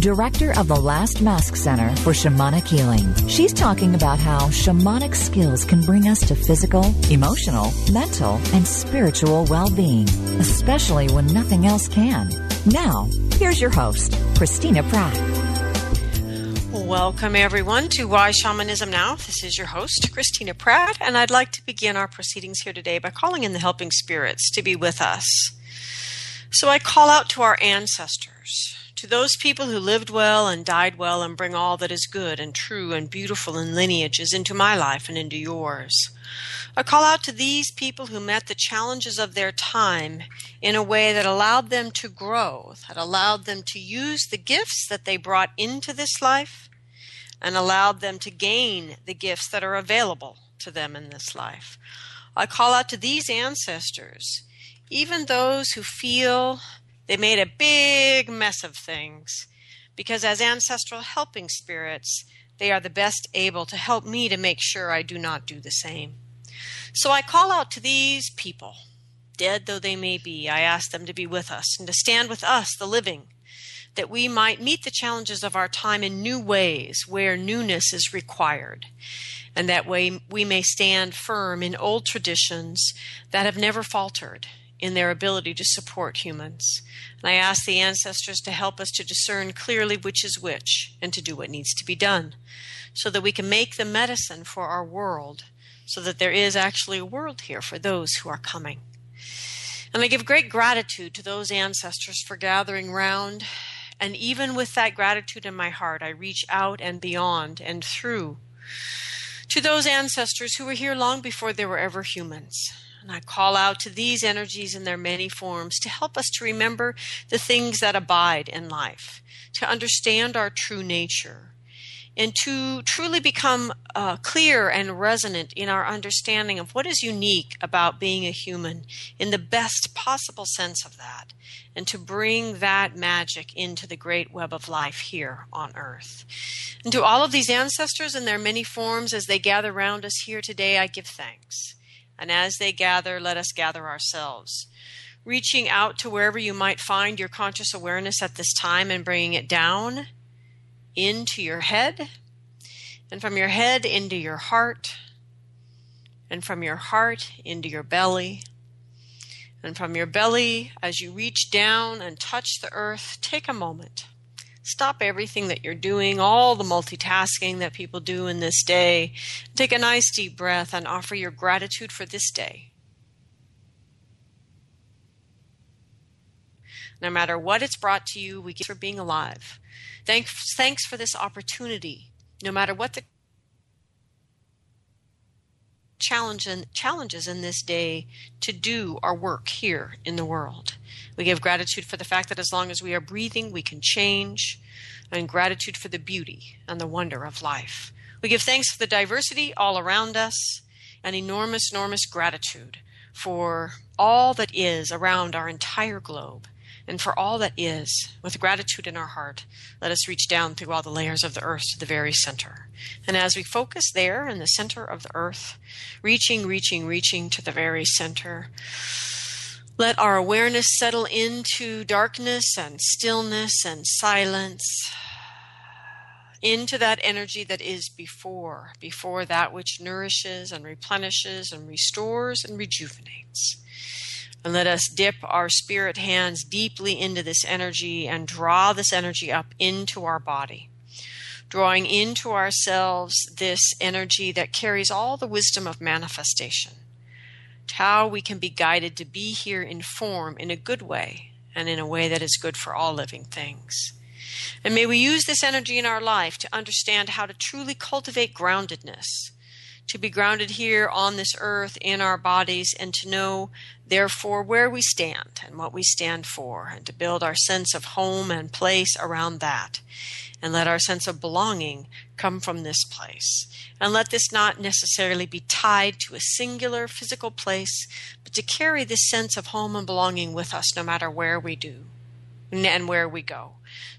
director of the Last Mask Center for Shamanic Healing. She's talking about how shamanic skills can bring us to physical, emotional, mental, and spiritual well being, especially when nothing else can. Now, here's your host, Christina Pratt. Welcome, everyone, to Why Shamanism Now. This is your host, Christina Pratt, and I'd like to begin our proceedings here today by calling in the helping spirits to be with us. So I call out to our ancestors, to those people who lived well and died well and bring all that is good and true and beautiful in lineages into my life and into yours. I call out to these people who met the challenges of their time in a way that allowed them to grow, that allowed them to use the gifts that they brought into this life and allowed them to gain the gifts that are available to them in this life. I call out to these ancestors, even those who feel they made a big mess of things, because as ancestral helping spirits, they are the best able to help me to make sure I do not do the same. So I call out to these people, dead though they may be. I ask them to be with us and to stand with us, the living, that we might meet the challenges of our time in new ways where newness is required. And that way we may stand firm in old traditions that have never faltered in their ability to support humans. And I ask the ancestors to help us to discern clearly which is which and to do what needs to be done so that we can make the medicine for our world so that there is actually a world here for those who are coming. And I give great gratitude to those ancestors for gathering round and even with that gratitude in my heart, I reach out and beyond and through to those ancestors who were here long before there were ever humans. And I call out to these energies in their many forms to help us to remember the things that abide in life, to understand our true nature, and to truly become uh, clear and resonant in our understanding of what is unique about being a human in the best possible sense of that, and to bring that magic into the great web of life here on earth. And to all of these ancestors in their many forms as they gather around us here today, I give thanks. And as they gather, let us gather ourselves reaching out to wherever you might find your conscious awareness at this time and bringing it down into your head, and from your head into your heart, and from your heart into your belly. And from your belly, as you reach down and touch the earth, take a moment. Stop everything that you're doing, all the multitasking that people do in this day. Take a nice deep breath and offer your gratitude for this day. No matter what it's brought to you, we get for being alive. Thanks, thanks for this opportunity, no matter what the challenge and challenges in this day to do our work here in the world. We give gratitude for the fact that as long as we are breathing, we can change, and gratitude for the beauty and the wonder of life. We give thanks for the diversity all around us, and enormous, enormous gratitude for all that is around our entire globe and for all that is, with gratitude in our heart, let us reach down through all the layers of the earth to the very center. And as we focus there in the center of the earth, reaching, reaching, reaching to the very center, let our awareness settle into darkness and stillness and silence, into that energy that is before, before that which nourishes and replenishes and restores and rejuvenates. And let us dip our spirit hands deeply into this energy and draw this energy up into our body. Drawing into ourselves this energy that carries all the wisdom of manifestation. How we can be guided to be here in form in a good way and in a way that is good for all living things. And may we use this energy in our life to understand how to truly cultivate groundedness to be grounded here on this earth in our bodies and to know, therefore, where we stand and what we stand for, and to build our sense of home and place around that. And let our sense of belonging come from this place. And let this not necessarily be tied to a singular physical place, but to carry this sense of home and belonging with us no matter where we do and where we go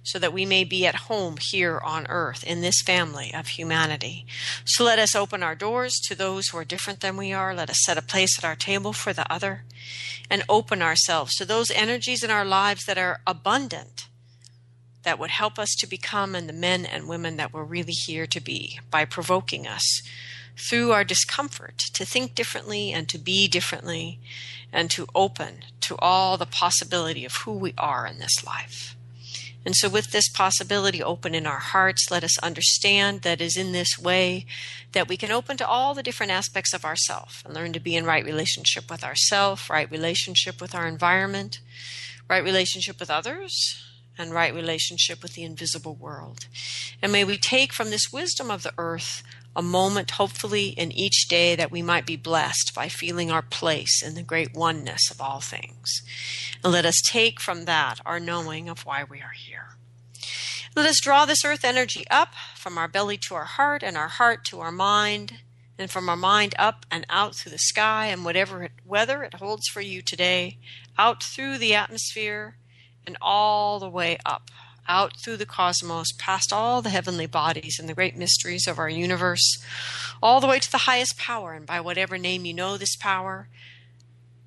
so that we may be at home here on earth in this family of humanity. So let us open our doors to those who are different than we are. Let us set a place at our table for the other and open ourselves to those energies in our lives that are abundant that would help us to become and the men and women that we're really here to be by provoking us through our discomfort to think differently and to be differently and to open to all the possibility of who we are in this life. And so, with this possibility open in our hearts, let us understand that is in this way that we can open to all the different aspects of ourself and learn to be in right relationship with ourself, right relationship with our environment, right relationship with others, and right relationship with the invisible world. And may we take from this wisdom of the earth a moment, hopefully, in each day that we might be blessed by feeling our place in the great oneness of all things. And let us take from that our knowing of why we are here. Let us draw this earth energy up from our belly to our heart and our heart to our mind and from our mind up and out through the sky and whatever it, weather it holds for you today, out through the atmosphere and all the way up out through the cosmos, past all the heavenly bodies and the great mysteries of our universe, all the way to the highest power, and by whatever name you know this power,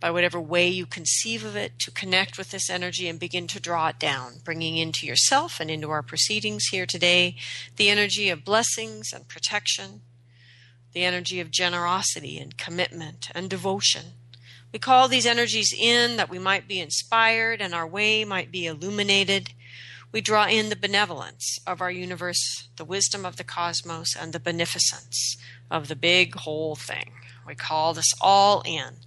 by whatever way you conceive of it, to connect with this energy and begin to draw it down, bringing into yourself and into our proceedings here today the energy of blessings and protection, the energy of generosity and commitment and devotion. We call these energies in that we might be inspired and our way might be illuminated we draw in the benevolence of our universe, the wisdom of the cosmos, and the beneficence of the big whole thing. We call this all in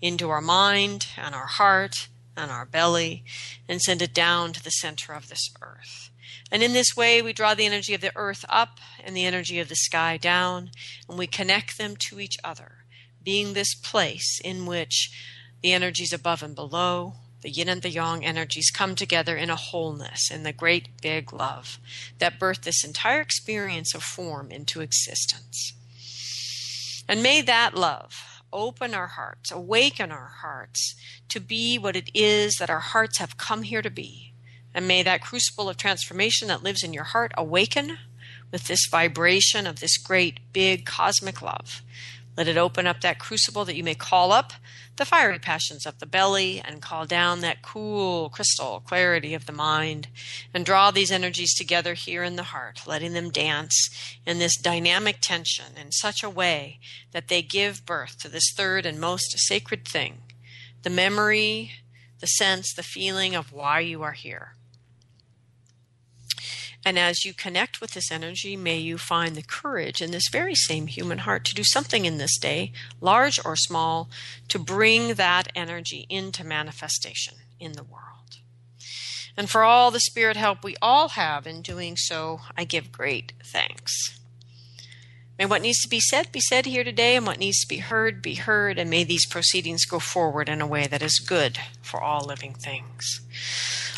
into our mind and our heart and our belly and send it down to the center of this earth. And in this way, we draw the energy of the earth up and the energy of the sky down, and we connect them to each other, being this place in which the energies above and below, the yin and the yang energies come together in a wholeness, in the great big love that birthed this entire experience of form into existence. And may that love open our hearts, awaken our hearts to be what it is that our hearts have come here to be. And may that crucible of transformation that lives in your heart awaken with this vibration of this great big cosmic love. Let it open up that crucible that you may call up the fiery passions of the belly and call down that cool crystal clarity of the mind and draw these energies together here in the heart, letting them dance in this dynamic tension in such a way that they give birth to this third and most sacred thing the memory, the sense, the feeling of why you are here. And as you connect with this energy, may you find the courage in this very same human heart to do something in this day, large or small, to bring that energy into manifestation in the world. And for all the spirit help we all have in doing so, I give great thanks. May what needs to be said be said here today, and what needs to be heard be heard, and may these proceedings go forward in a way that is good for all living things.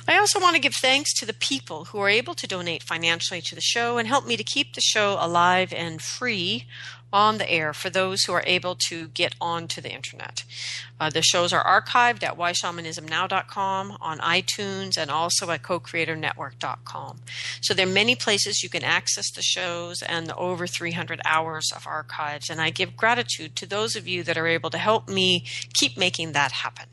I also want to give thanks to the people who are able to donate financially to the show and help me to keep the show alive and free on the air for those who are able to get onto the internet. Uh, the shows are archived at whyshamanismnow.com, on iTunes, and also at co-creatornetwork.com. So there are many places you can access the shows and the over 300 hours of archives. And I give gratitude to those of you that are able to help me keep making that happen.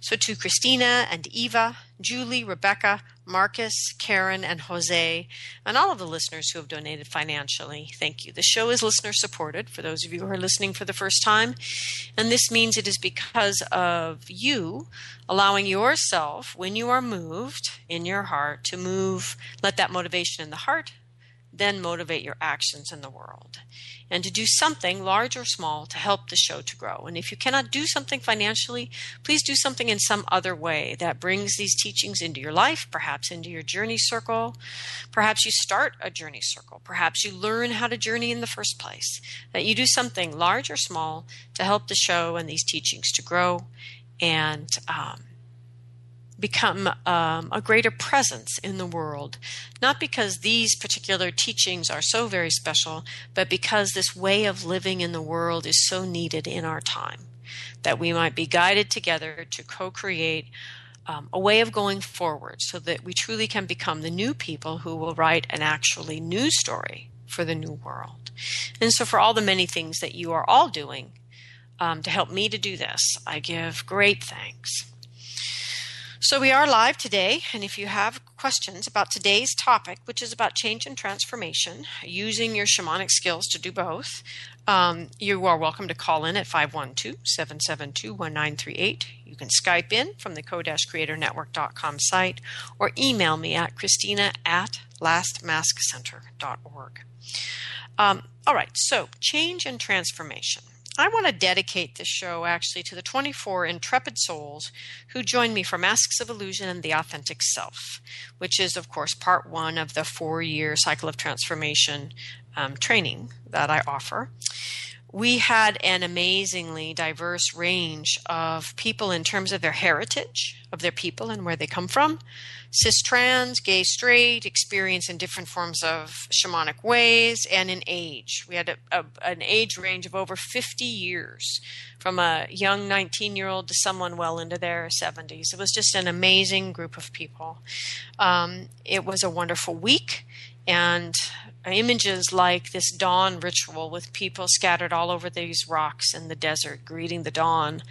So to Christina and Eva, Julie, Rebecca, Marcus, Karen, and Jose, and all of the listeners who have donated financially. Thank you. The show is listener supported for those of you who are listening for the first time. And this means it is because of you allowing yourself, when you are moved in your heart, to move, let that motivation in the heart then motivate your actions in the world and to do something, large or small, to help the show to grow. And if you cannot do something financially, please do something in some other way that brings these teachings into your life, perhaps into your journey circle. Perhaps you start a journey circle. Perhaps you learn how to journey in the first place. That you do something large or small to help the show and these teachings to grow and um, become um, a greater presence in the world, not because these particular teachings are so very special, but because this way of living in the world is so needed in our time, that we might be guided together to co create um, a way of going forward so that we truly can become the new people who will write an actually new story for the new world. And so, for all the many things that you are all doing um, to help me to do this, I give great thanks. So, we are live today, and if you have questions about today's topic, which is about change and transformation, using your shamanic skills to do both, um, you are welcome to call in at 512 772 1938. You can Skype in from the co-creatornetwork.com site or email me at christina at lastmaskcenter.org. Um, all right, so change and transformation. I want to dedicate this show actually to the 24 intrepid souls who joined me for Masks of Illusion and the Authentic Self, which is, of course, part one of the four year cycle of transformation um, training that I offer we had an amazingly diverse range of people in terms of their heritage, of their people and where they come from. Cis trans, gay straight, experience in different forms of shamanic ways, and in age. We had a, a, an age range of over 50 years, from a young 19 year old to someone well into their 70s. It was just an amazing group of people. Um, it was a wonderful week, and images like this dawn ritual with people scattered all over these rocks in the desert greeting the dawn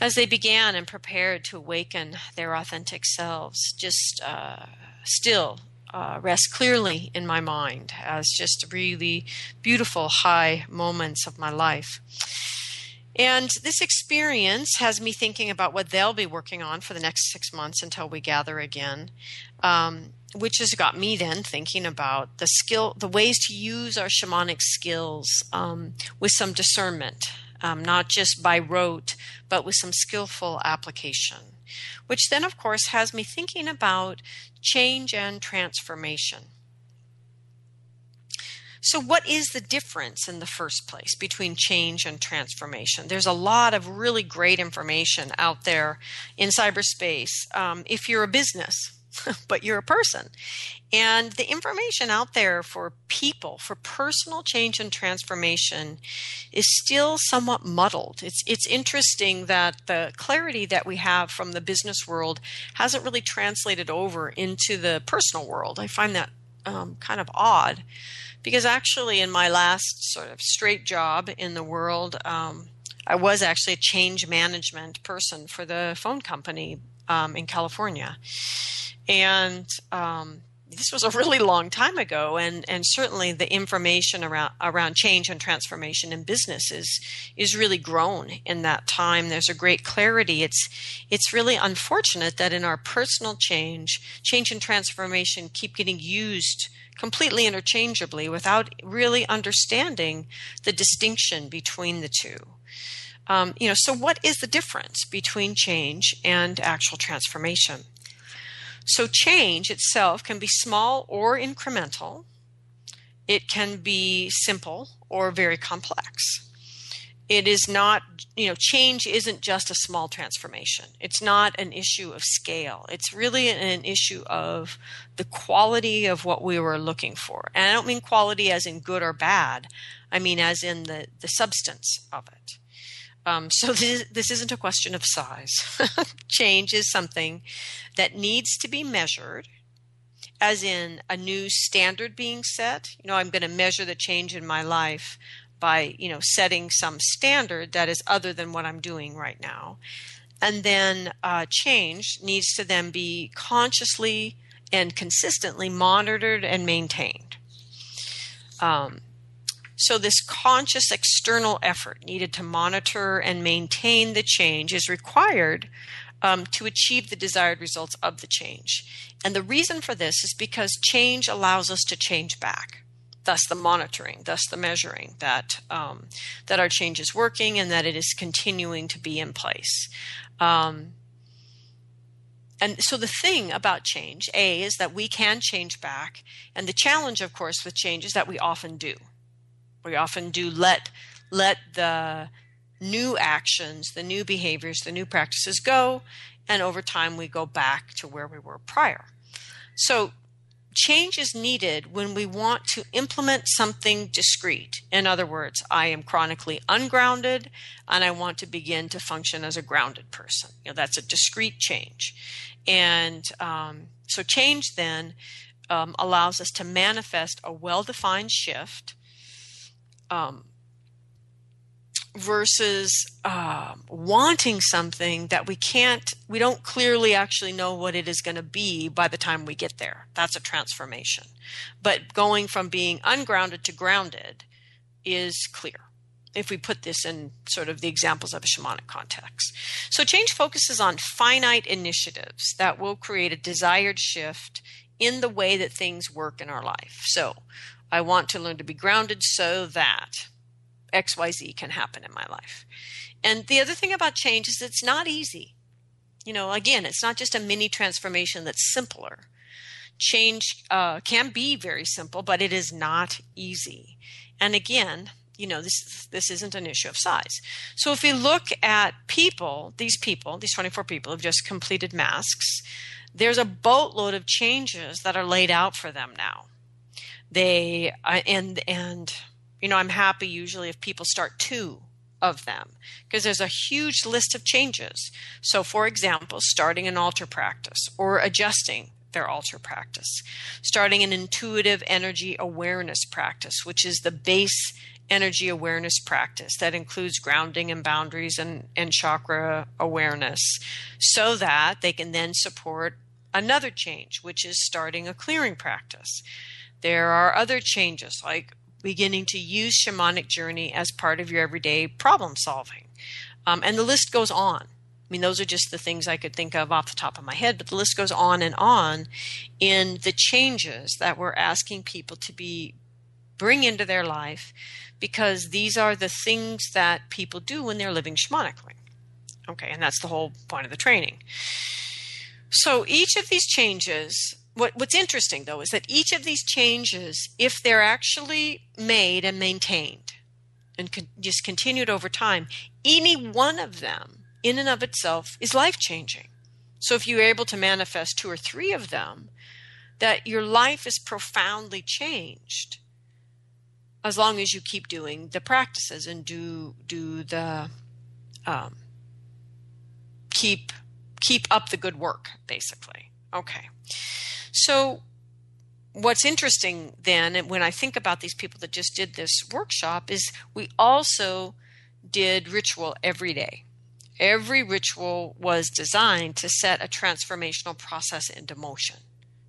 as they began and prepared to awaken their authentic selves just uh, still uh, rest clearly in my mind as just really beautiful high moments of my life and this experience has me thinking about what they'll be working on for the next six months until we gather again. Um, which has got me then thinking about the skill, the ways to use our shamanic skills um, with some discernment, um, not just by rote, but with some skillful application. Which then, of course, has me thinking about change and transformation. So, what is the difference in the first place between change and transformation? There's a lot of really great information out there in cyberspace. Um, if you're a business, but you're a person. And the information out there for people, for personal change and transformation, is still somewhat muddled. It's, it's interesting that the clarity that we have from the business world hasn't really translated over into the personal world. I find that um, kind of odd because actually, in my last sort of straight job in the world, um, I was actually a change management person for the phone company um, in California and um, this was a really long time ago, and and certainly the information around around change and transformation in business is is really grown in that time. There's a great clarity. It's it's really unfortunate that in our personal change, change and transformation keep getting used completely interchangeably without really understanding the distinction between the two. Um, you know, so what is the difference between change and actual transformation? So change itself can be small or incremental. It can be simple or very complex. It is not, you know, change isn't just a small transformation. It's not an issue of scale. It's really an issue of the quality of what we were looking for. And I don't mean quality as in good or bad. I mean as in the, the substance of it. Um, so this, this isn't a question of size. Change is something that needs to be measured, as in a new standard being set. You know, I'm going to measure the change in my life by, you know, setting some standard that is other than what I'm doing right now. And then uh, change needs to then be consciously and consistently monitored and maintained. Um, so, this conscious external effort needed to monitor and maintain the change is required um, to achieve the desired results of the change. And the reason for this is because change allows us to change back. Thus, the monitoring, thus the measuring that um, that our change is working and that it is continuing to be in place. Um, and so the thing about change, A, is that we can change back. And the challenge, of course, with change is that we often do we often do let let the new actions, the new behaviors, the new practices go, and over time we go back to where we were prior. So change is needed when we want to implement something discrete. In other words, I am chronically ungrounded and I want to begin to function as a grounded person. You know, that's a discrete change. And um, so change then um, allows us to manifest a well defined shift. Um, versus uh, wanting something that we can't, we don't clearly actually know what it is going to be by the time we get there. That's a transformation. But going from being ungrounded to grounded is clear if we put this in sort of the examples of a shamanic context. So change focuses on finite initiatives that will create a desired shift in the way that things work in our life. So I want to learn to be grounded so that XYZ can happen in my life. And the other thing about change is it's not easy. You know, again, it's not just a mini transformation that's simpler. Change uh, can be very simple, but it is not easy. And again, you know, this this isn't an issue of size. So if we look at people, these people, these 24 people have just completed masks, there's a boatload of changes that are laid out for them now. They uh, and and you know, I'm happy usually if people start two of them because there's a huge list of changes. So, for example, starting an altar practice or adjusting their altar practice, starting an intuitive energy awareness practice, which is the base energy awareness practice that includes grounding and boundaries and, and chakra awareness, so that they can then support another change, which is starting a clearing practice. There are other changes like beginning to use shamanic journey as part of your everyday problem solving. Um, and the list goes on. I mean, those are just the things I could think of off the top of my head, but the list goes on and on in the changes that we're asking people to be bring into their life because these are the things that people do when they're living shamanically. Okay, and that's the whole point of the training. So each of these changes what, what's interesting though is that each of these changes, if they're actually made and maintained and con- just continued over time, any one of them in and of itself is life changing. So if you're able to manifest two or three of them, that your life is profoundly changed as long as you keep doing the practices and do do the um, keep keep up the good work basically okay so, what's interesting then, and when I think about these people that just did this workshop, is we also did ritual every day. Every ritual was designed to set a transformational process into motion,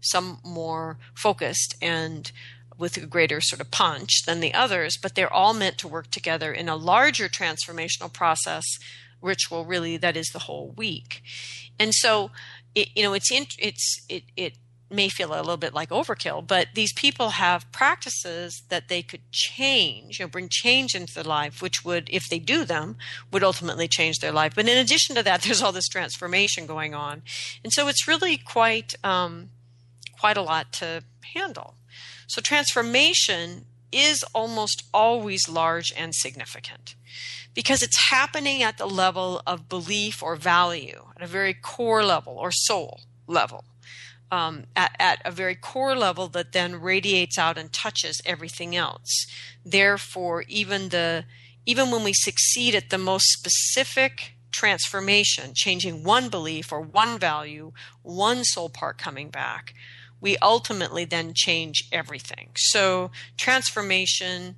some more focused and with a greater sort of punch than the others, but they're all meant to work together in a larger transformational process ritual, really, that is the whole week. And so, it, you know, it's in, it's it it may feel a little bit like overkill, but these people have practices that they could change, you know, bring change into their life, which would, if they do them, would ultimately change their life. But in addition to that, there's all this transformation going on, and so it's really quite um, quite a lot to handle. So transformation is almost always large and significant because it's happening at the level of belief or value, at a very core level or soul level um, at, at a very core level that then radiates out and touches everything else. Therefore, even the even when we succeed at the most specific transformation, changing one belief or one value, one soul part coming back, we ultimately then change everything. So transformation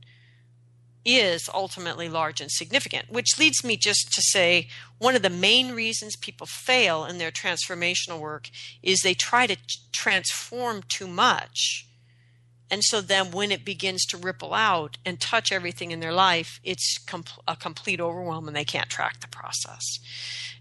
is ultimately large and significant, which leads me just to say one of the main reasons people fail in their transformational work is they try to transform too much. And so then when it begins to ripple out and touch everything in their life, it's com- a complete overwhelm and they can't track the process.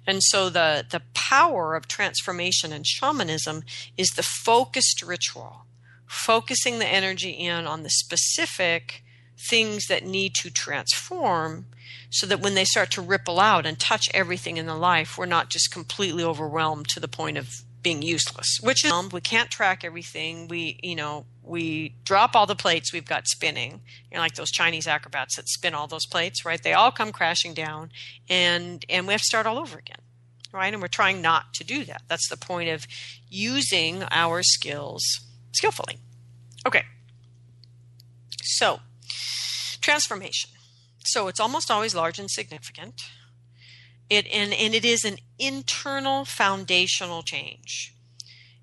And so the, the power of transformation and shamanism is the focused ritual, focusing the energy in on the specific things that need to transform so that when they start to ripple out and touch everything in the life, we're not just completely overwhelmed to the point of being useless, which is we can't track everything. We, you know, we drop all the plates we've got spinning, you know, like those Chinese acrobats that spin all those plates, right? They all come crashing down and, and we have to start all over again. right? And we're trying not to do that. That's the point of using our skills skillfully. Okay. So, transformation. So, it's almost always large and significant. It and, and it is an internal foundational change.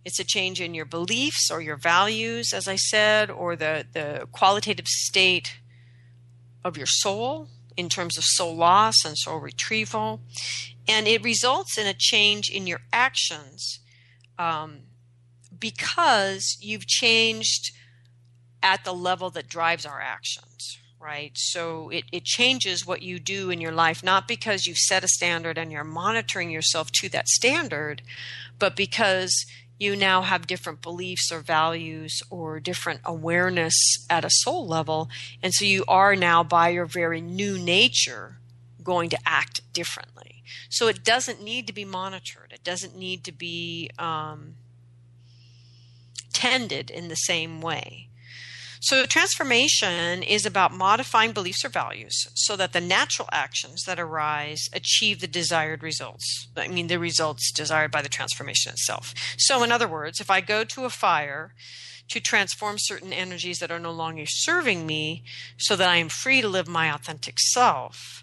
It's a change in your beliefs or your values, as I said, or the, the qualitative state of your soul in terms of soul loss and soul retrieval. And it results in a change in your actions um, because you've changed at the level that drives our actions, right? So it, it changes what you do in your life, not because you've set a standard and you're monitoring yourself to that standard, but because you now have different beliefs or values or different awareness at a soul level. And so you are now, by your very new nature, going to act differently. So it doesn't need to be monitored, it doesn't need to be um, tended in the same way. So, transformation is about modifying beliefs or values so that the natural actions that arise achieve the desired results. I mean, the results desired by the transformation itself. So, in other words, if I go to a fire to transform certain energies that are no longer serving me so that I am free to live my authentic self,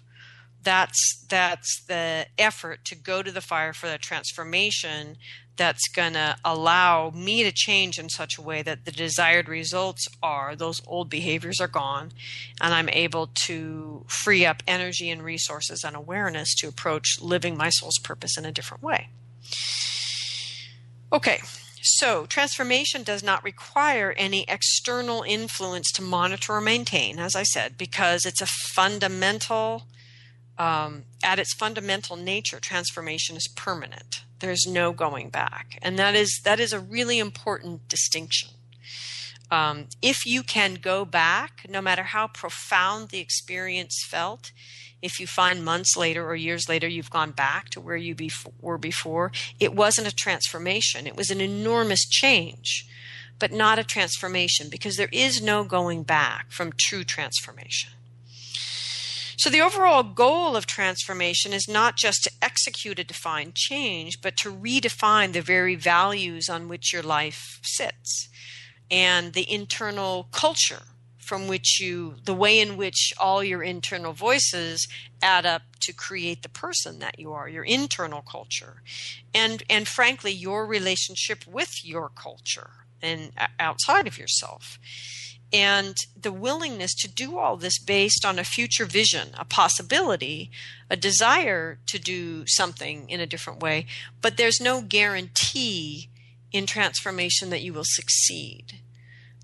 that's that's the effort to go to the fire for that transformation that's going to allow me to change in such a way that the desired results are those old behaviors are gone and I'm able to free up energy and resources and awareness to approach living my soul's purpose in a different way. Okay, so transformation does not require any external influence to monitor or maintain, as I said, because it's a fundamental, um, at its fundamental nature, transformation is permanent. There's no going back. And that is that is a really important distinction. Um, if you can go back no matter how profound the experience felt if you find months later or years later you've gone back to where you were before it wasn't a transformation. It was an enormous change but not a transformation because there is no going back from true transformation so, the overall goal of transformation is not just to execute a defined change, but to redefine the very values on which your life sits and the internal culture from which you, the way in which all your internal voices add up to create the person that you are, your internal culture, and and frankly, your relationship with your culture and uh, outside of yourself and the willingness to do all this based on a future vision, a possibility, a desire to do something in a different way, but there's no guarantee in transformation that you will succeed.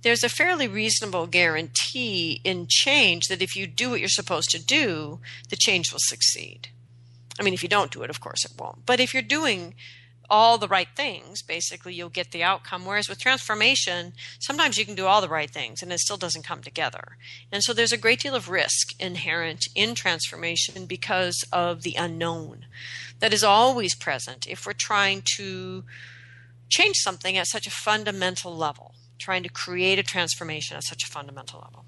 There's a fairly reasonable guarantee in change that if you do what you're supposed to do, the change will succeed. I mean, if you don't do it, of course it won't. But if you're doing all the right things, basically you'll get the outcome. Whereas with transformation, sometimes you can do all the right things and it still doesn't come together. And so there's a great deal of risk inherent in transformation because of the unknown that is always present if we're trying to change something at such a fundamental level, trying to create a transformation at such a fundamental level.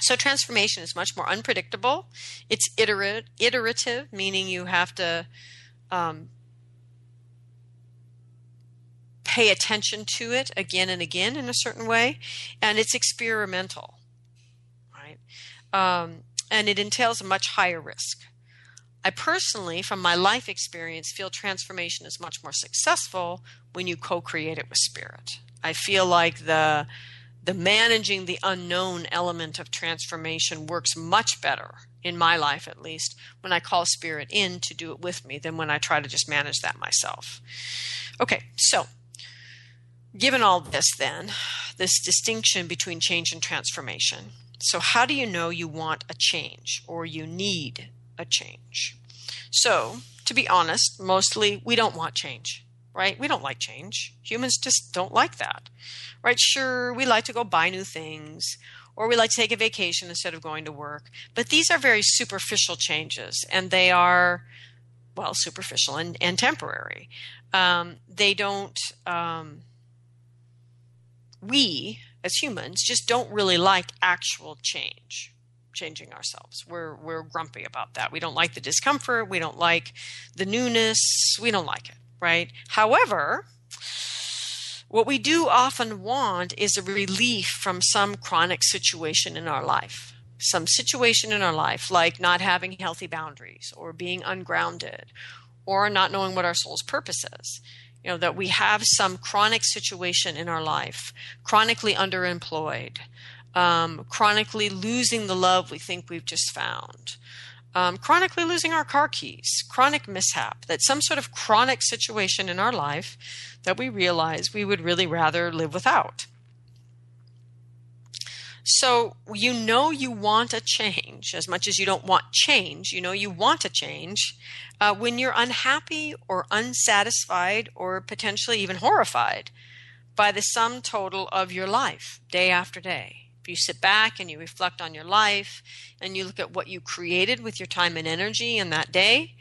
So transformation is much more unpredictable. It's iterative, meaning you have to um, pay attention to it again and again in a certain way, and it's experimental, right? Um, and it entails a much higher risk. I personally, from my life experience, feel transformation is much more successful when you co-create it with spirit. I feel like the the managing the unknown element of transformation works much better in my life at least when I call spirit in to do it with me than when I try to just manage that myself. Okay, so Given all this, then, this distinction between change and transformation, so how do you know you want a change or you need a change? So, to be honest, mostly we don't want change, right? We don't like change. Humans just don't like that, right? Sure, we like to go buy new things or we like to take a vacation instead of going to work, but these are very superficial changes and they are, well, superficial and, and temporary. Um, they don't. Um, we as humans just don't really like actual change changing ourselves. We're we're grumpy about that. We don't like the discomfort. We don't like the newness. We don't like it, right? However, what we do often want is a relief from some chronic situation in our life. Some situation in our life, like not having healthy boundaries, or being ungrounded, or not knowing what our soul's purpose is. Know, that we have some chronic situation in our life, chronically underemployed, um, chronically losing the love we think we've just found, um, chronically losing our car keys, chronic mishap, that some sort of chronic situation in our life that we realize we would really rather live without. So you know you want a change as much as you don't want change. You know you want a change uh, when you're unhappy or unsatisfied or potentially even horrified by the sum total of your life day after day. If you sit back and you reflect on your life and you look at what you created with your time and energy in that day,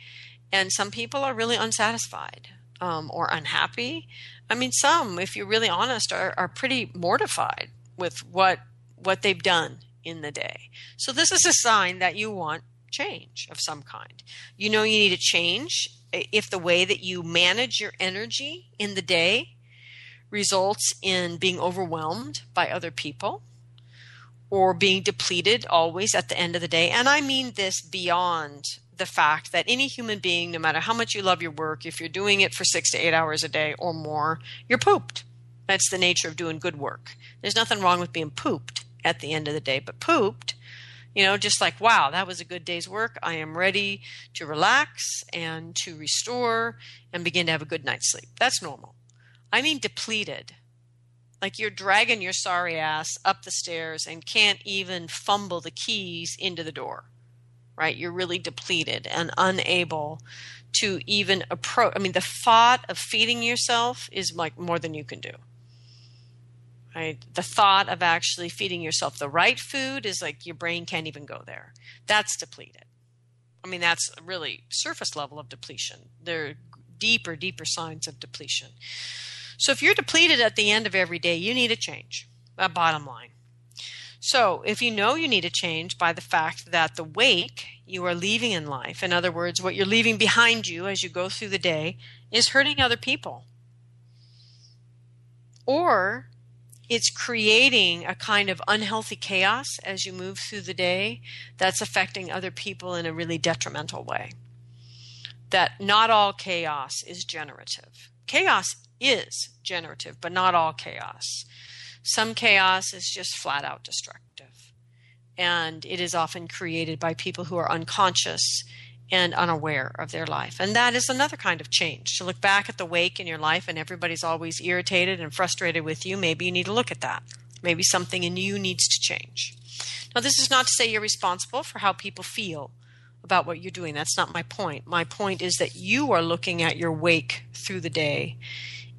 and some people are really unsatisfied um, or unhappy. I mean, some, if you're really honest, are, are pretty mortified with what what they've done in the day. So this is a sign that you want change of some kind. You know you need to change if the way that you manage your energy in the day results in being overwhelmed by other people or being depleted always at the end of the day. And I mean this beyond the fact that any human being, no matter how much you love your work, if you're doing it for six to eight hours a day or more, you're pooped. That's the nature of doing good work. There's nothing wrong with being pooped at the end of the day, but pooped, you know, just like, wow, that was a good day's work. I am ready to relax and to restore and begin to have a good night's sleep. That's normal. I mean, depleted. Like you're dragging your sorry ass up the stairs and can't even fumble the keys into the door right? You're really depleted and unable to even approach. I mean, the thought of feeding yourself is like more than you can do. The thought of actually feeding yourself the right food is like your brain can't even go there. That's depleted. I mean, that's really surface level of depletion. There are deeper, deeper signs of depletion. So if you're depleted at the end of every day, you need a change. a bottom line. So, if you know you need a change by the fact that the wake you are leaving in life, in other words, what you're leaving behind you as you go through the day, is hurting other people, or it's creating a kind of unhealthy chaos as you move through the day that's affecting other people in a really detrimental way. That not all chaos is generative. Chaos is generative, but not all chaos. Some chaos is just flat out destructive. And it is often created by people who are unconscious and unaware of their life. And that is another kind of change. To look back at the wake in your life and everybody's always irritated and frustrated with you, maybe you need to look at that. Maybe something in you needs to change. Now, this is not to say you're responsible for how people feel about what you're doing. That's not my point. My point is that you are looking at your wake through the day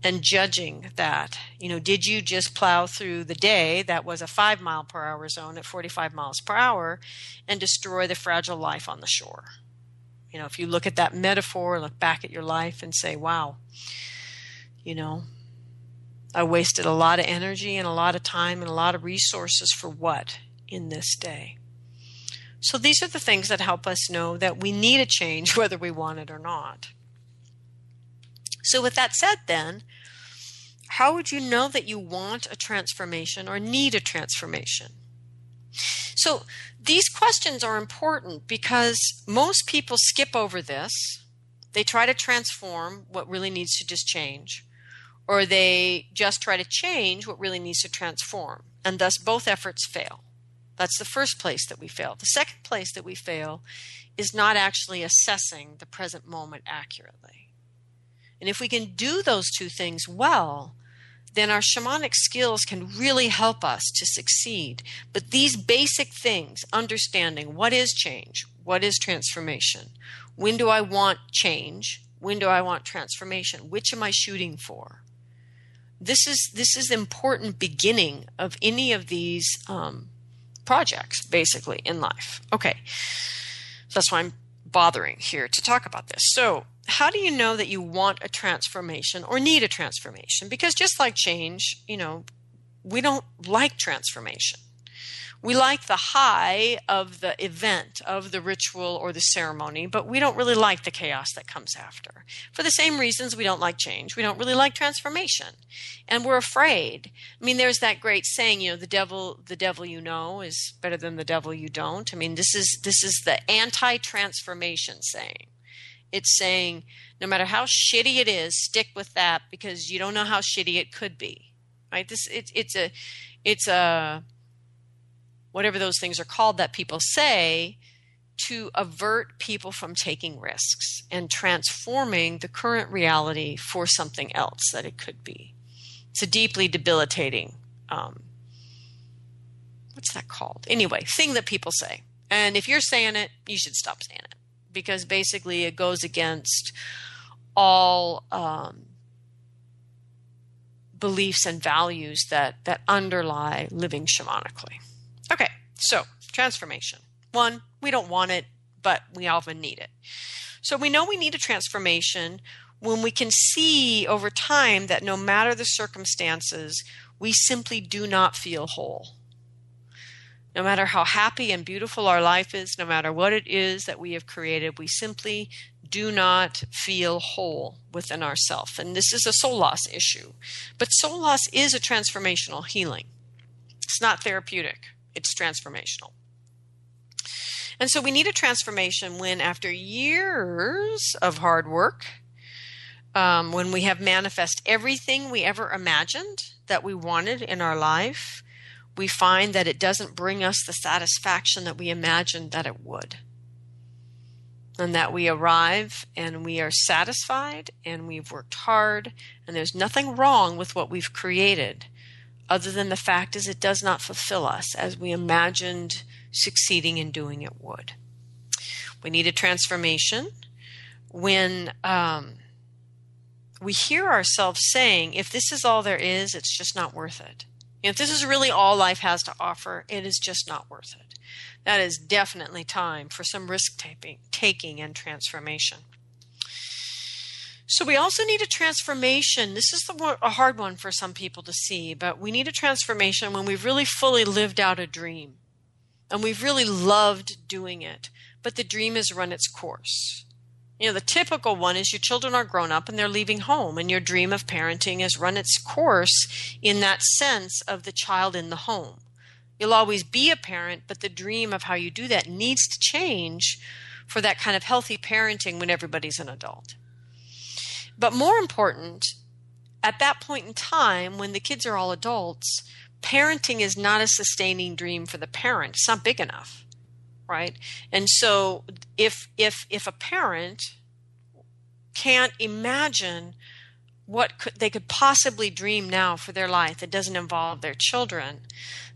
and judging that. You know, did you just plow through the day that was a five mile per hour zone at 45 miles per hour and destroy the fragile life on the shore? You know, if you look at that metaphor, look back at your life and say, wow, you know, I wasted a lot of energy and a lot of time and a lot of resources for what in this day? So these are the things that help us know that we need a change whether we want it or not. So, with that said, then, how would you know that you want a transformation or need a transformation? So, these questions are important because most people skip over this. They try to transform what really needs to just change, or they just try to change what really needs to transform, and thus both efforts fail. That's the first place that we fail. The second place that we fail is not actually assessing the present moment accurately. And if we can do those two things well, then our shamanic skills can really help us to succeed. But these basic things, understanding what is change, what is transformation, when do I want change, when do I want transformation, which am I shooting for? This is this is important beginning of any of these um, projects, basically in life. Okay, so that's why I'm bothering here to talk about this. So how do you know that you want a transformation or need a transformation? Because just like change, you know, we don't like transformation. We like the high of the event, of the ritual or the ceremony, but we don't really like the chaos that comes after. For the same reasons we don't like change, we don't really like transformation. And we're afraid. I mean, there's that great saying, you know, the devil the devil you know is better than the devil you don't. I mean, this is this is the anti-transformation saying. It's saying no matter how shitty it is, stick with that because you don't know how shitty it could be. Right? This it, it's a it's a whatever those things are called that people say to avert people from taking risks and transforming the current reality for something else that it could be. It's a deeply debilitating, um, what's that called? Anyway, thing that people say. And if you're saying it, you should stop saying it because basically it goes against all um, beliefs and values that that underlie living shamanically. Okay, so transformation. One, we don't want it, but we often need it. So we know we need a transformation when we can see over time that no matter the circumstances, we simply do not feel whole. No matter how happy and beautiful our life is, no matter what it is that we have created, we simply do not feel whole within ourselves. And this is a soul loss issue. But soul loss is a transformational healing. It's not therapeutic, it's transformational. And so we need a transformation when, after years of hard work, um, when we have manifest everything we ever imagined that we wanted in our life, we find that it doesn't bring us the satisfaction that we imagined that it would. And that we arrive and we are satisfied and we've worked hard and there's nothing wrong with what we've created other than the fact is it does not fulfill us as we imagined succeeding in doing it would. We need a transformation. When um, we hear ourselves saying if this is all there is it's just not worth it if this is really all life has to offer it is just not worth it that is definitely time for some risk taking and transformation. So we also need a transformation. This is the, a hard one for some people to see, but we need a transformation when we've really fully lived out a dream and we've really loved doing it, but the dream has run its course. You know, the typical one is your children are grown up and they're leaving home, and your dream of parenting has run its course in that sense of the child in the home. You'll always be a parent, but the dream of how you do that needs to change for that kind of healthy parenting when everybody's an adult. But more important, at that point in time, when the kids are all adults, parenting is not a sustaining dream for the parent. It's not big enough, right? And so if if if a parent can't imagine what could, they could possibly dream now for their life that doesn't involve their children,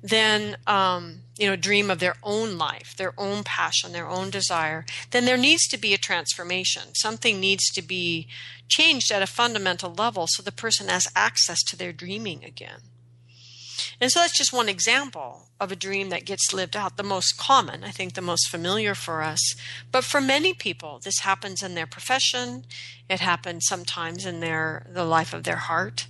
then um, you know dream of their own life, their own passion, their own desire, then there needs to be a transformation. Something needs to be changed at a fundamental level so the person has access to their dreaming again. And so that's just one example of a dream that gets lived out, the most common, I think the most familiar for us. But for many people, this happens in their profession, it happens sometimes in their the life of their heart,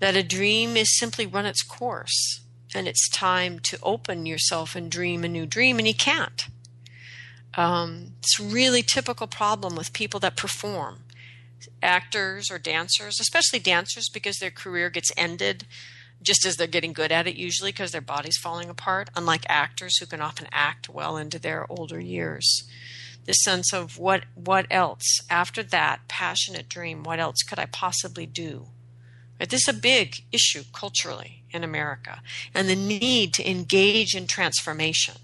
that a dream is simply run its course and it's time to open yourself and dream a new dream, and you can't. Um, it's a really typical problem with people that perform actors or dancers, especially dancers, because their career gets ended just as they're getting good at it, usually because their body's falling apart, unlike actors who can often act well into their older years. This sense of what what else after that passionate dream, what else could I possibly do? Right? This is a big issue culturally in America, and the need to engage in transformation,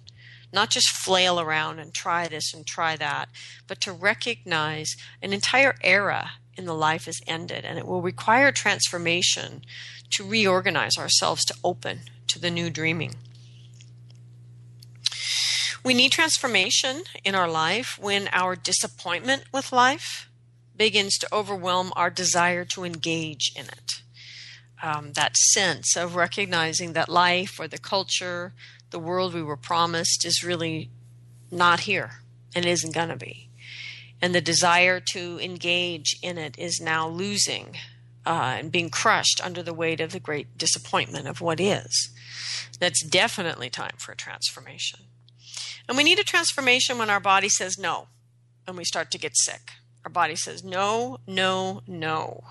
not just flail around and try this and try that, but to recognize an entire era in the life is ended, and it will require transformation to reorganize ourselves to open to the new dreaming. We need transformation in our life when our disappointment with life begins to overwhelm our desire to engage in it. Um, that sense of recognizing that life or the culture, the world we were promised, is really not here and isn't going to be. And the desire to engage in it is now losing uh, and being crushed under the weight of the great disappointment of what is. That's definitely time for a transformation. And we need a transformation when our body says no and we start to get sick. Our body says no, no, no.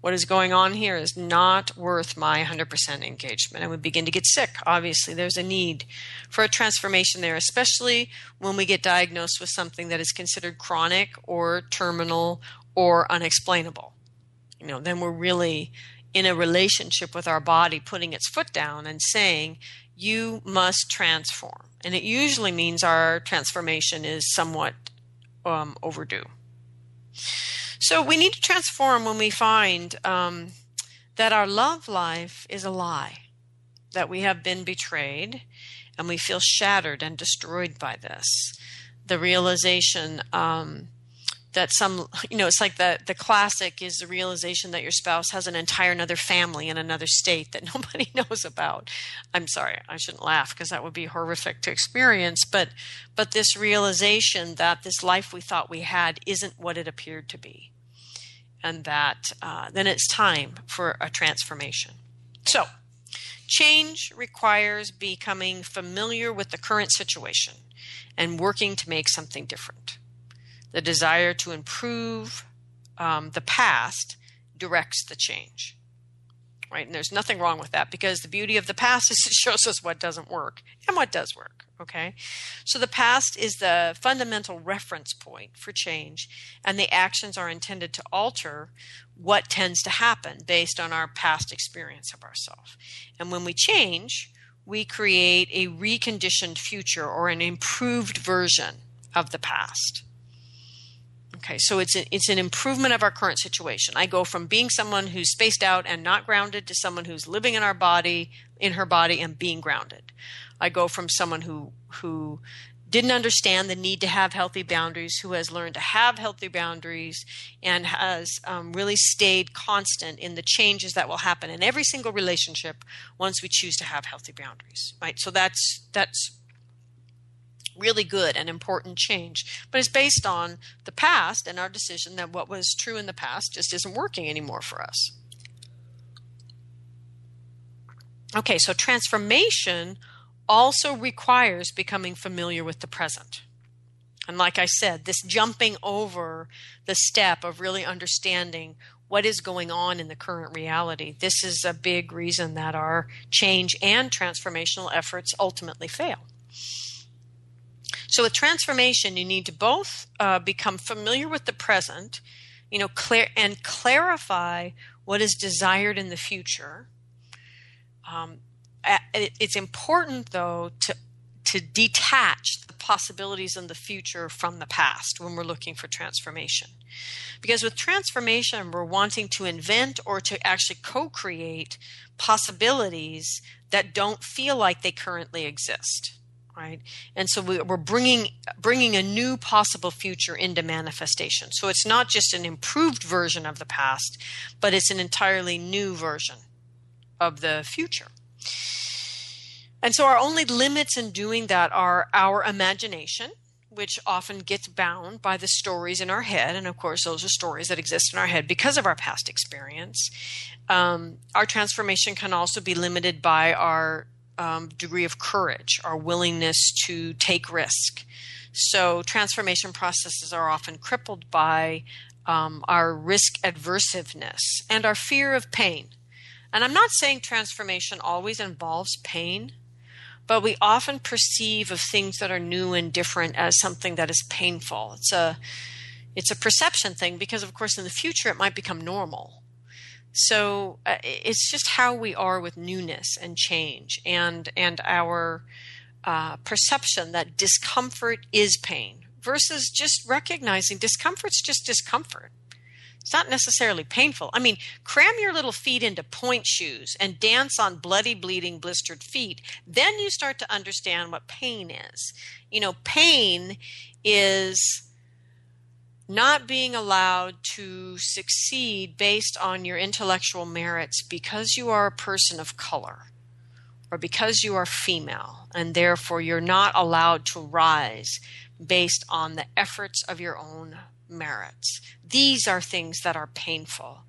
What is going on here is not worth my 100% engagement. And we begin to get sick. Obviously, there's a need for a transformation there, especially when we get diagnosed with something that is considered chronic or terminal or unexplainable. You know, then we're really in a relationship with our body, putting its foot down and saying, You must transform. And it usually means our transformation is somewhat um, overdue. So we need to transform when we find um, that our love life is a lie, that we have been betrayed, and we feel shattered and destroyed by this. The realization um, that some you know it's like the the classic is the realization that your spouse has an entire another family in another state that nobody knows about. I'm sorry i shouldn't laugh because that would be horrific to experience but but this realization that this life we thought we had isn't what it appeared to be. And that uh, then it's time for a transformation. So change requires becoming familiar with the current situation and working to make something different the desire to improve um, the past directs the change. Right? And there's nothing wrong with that because the beauty of the past is it shows us what doesn't work and what does work. Okay? So the past is the fundamental reference point for change, and the actions are intended to alter what tends to happen based on our past experience of ourselves. And when we change, we create a reconditioned future or an improved version of the past. Okay, so it's a, it's an improvement of our current situation. I go from being someone who's spaced out and not grounded to someone who's living in our body, in her body, and being grounded. I go from someone who who didn't understand the need to have healthy boundaries, who has learned to have healthy boundaries, and has um, really stayed constant in the changes that will happen in every single relationship once we choose to have healthy boundaries. Right. So that's that's really good and important change, but it's based on the past and our decision that what was true in the past just isn't working anymore for us. Okay, so transformation also requires becoming familiar with the present. And like I said, this jumping over the step of really understanding what is going on in the current reality, this is a big reason that our change and transformational efforts ultimately fail. So with transformation, you need to both uh, become familiar with the present, you know, clear and clarify what is desired in the future. Um, it's important though to to detach the possibilities in the future from the past when we're looking for transformation. Because with transformation, we're wanting to invent or to actually co create possibilities that don't feel like they currently exist right and so we, are bringing bringing a new possible future into manifestation so it's not just an improved version of the past but it's an entirely new version of the future and so our only limits in doing that are our imagination which often gets bound by the stories in our head. And of course, those are stories that exist in our head because of our past experience. Um, our transformation can also be limited by our um, degree of courage, our willingness to take risk. So, transformation processes are often crippled by um, our risk aversiveness and our fear of pain. And I'm not saying transformation always involves pain, but we often perceive of things that are new and different as something that is painful. It's a it's a perception thing because of course in the future it might become normal so uh, it's just how we are with newness and change and and our uh, perception that discomfort is pain versus just recognizing discomfort's just discomfort. It's not necessarily painful. I mean cram your little feet into pointe shoes and dance on bloody bleeding blistered feet then you start to understand what pain is. You know pain is not being allowed to succeed based on your intellectual merits because you are a person of color or because you are female, and therefore you're not allowed to rise based on the efforts of your own merits. These are things that are painful.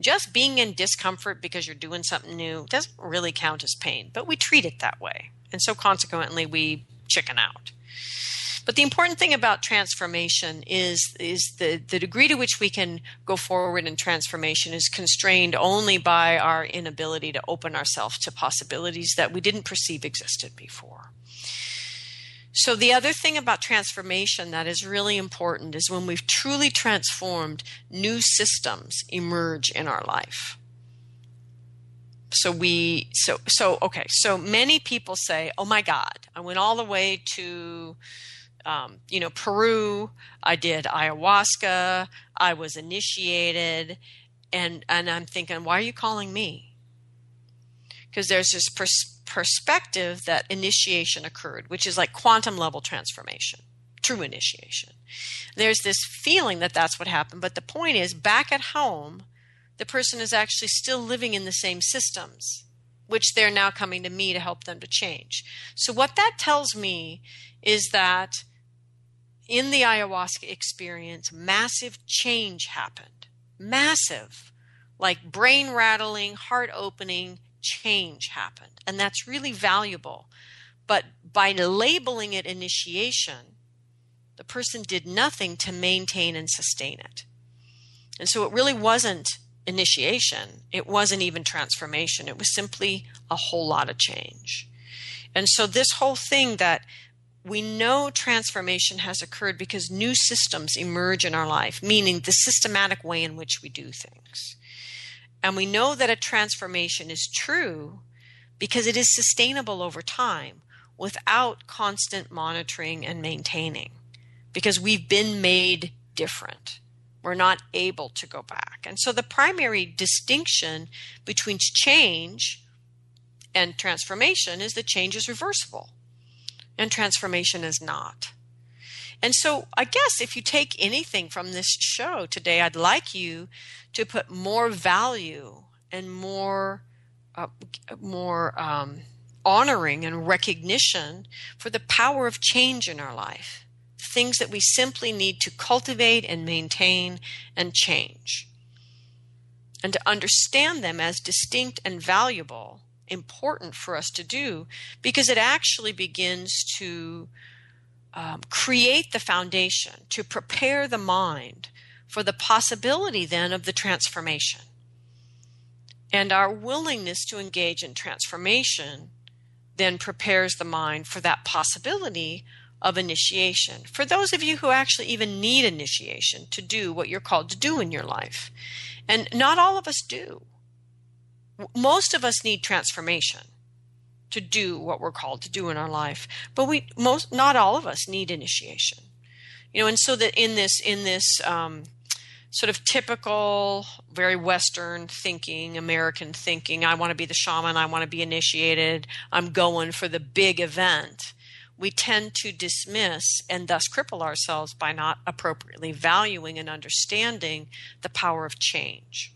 just being in discomfort because you're doing something new doesn't really count as pain, but we treat it that way. And so consequently, we chicken out. But the important thing about transformation is is the, the degree to which we can go forward in transformation is constrained only by our inability to open ourselves to possibilities that we didn't perceive existed before. So, the other thing about transformation that is really important is when we've truly transformed, new systems emerge in our life. So we so so okay. So many people say, "Oh my God, I went all the way to um, you know, Peru. I did ayahuasca. I was initiated, and and I'm thinking, why are you calling me? Because there's this pers- perspective that initiation occurred, which is like quantum level transformation, true initiation. There's this feeling that that's what happened, but the point is, back at home, the person is actually still living in the same systems which they're now coming to me to help them to change. So, what that tells me is that in the ayahuasca experience, massive change happened. Massive, like brain rattling, heart opening change happened. And that's really valuable. But by labeling it initiation, the person did nothing to maintain and sustain it. And so it really wasn't initiation, it wasn't even transformation, it was simply a whole lot of change. And so this whole thing that we know transformation has occurred because new systems emerge in our life, meaning the systematic way in which we do things. And we know that a transformation is true because it is sustainable over time without constant monitoring and maintaining, because we've been made different. We're not able to go back. And so the primary distinction between change and transformation is that change is reversible and transformation is not. And so, I guess if you take anything from this show today, I'd like you to put more value and more, uh, more um, honoring and recognition for the power of change in our life. Things that we simply need to cultivate and maintain and change. And to understand them as distinct and valuable important for us to do because it actually begins to um, create the foundation, to prepare the mind for the possibility then of the transformation. And our willingness to engage in transformation then prepares the mind for that possibility of initiation. For those of you who actually even need initiation to do what you're called to do in your life, and not all of us do most of us need transformation to do what we're called to do in our life but we most not all of us need initiation. You know and so that in this in this um, sort of typical very western thinking american thinking i want to be the shaman i want to be initiated i'm going for the big event we tend to dismiss and thus cripple ourselves by not appropriately valuing and understanding the power of change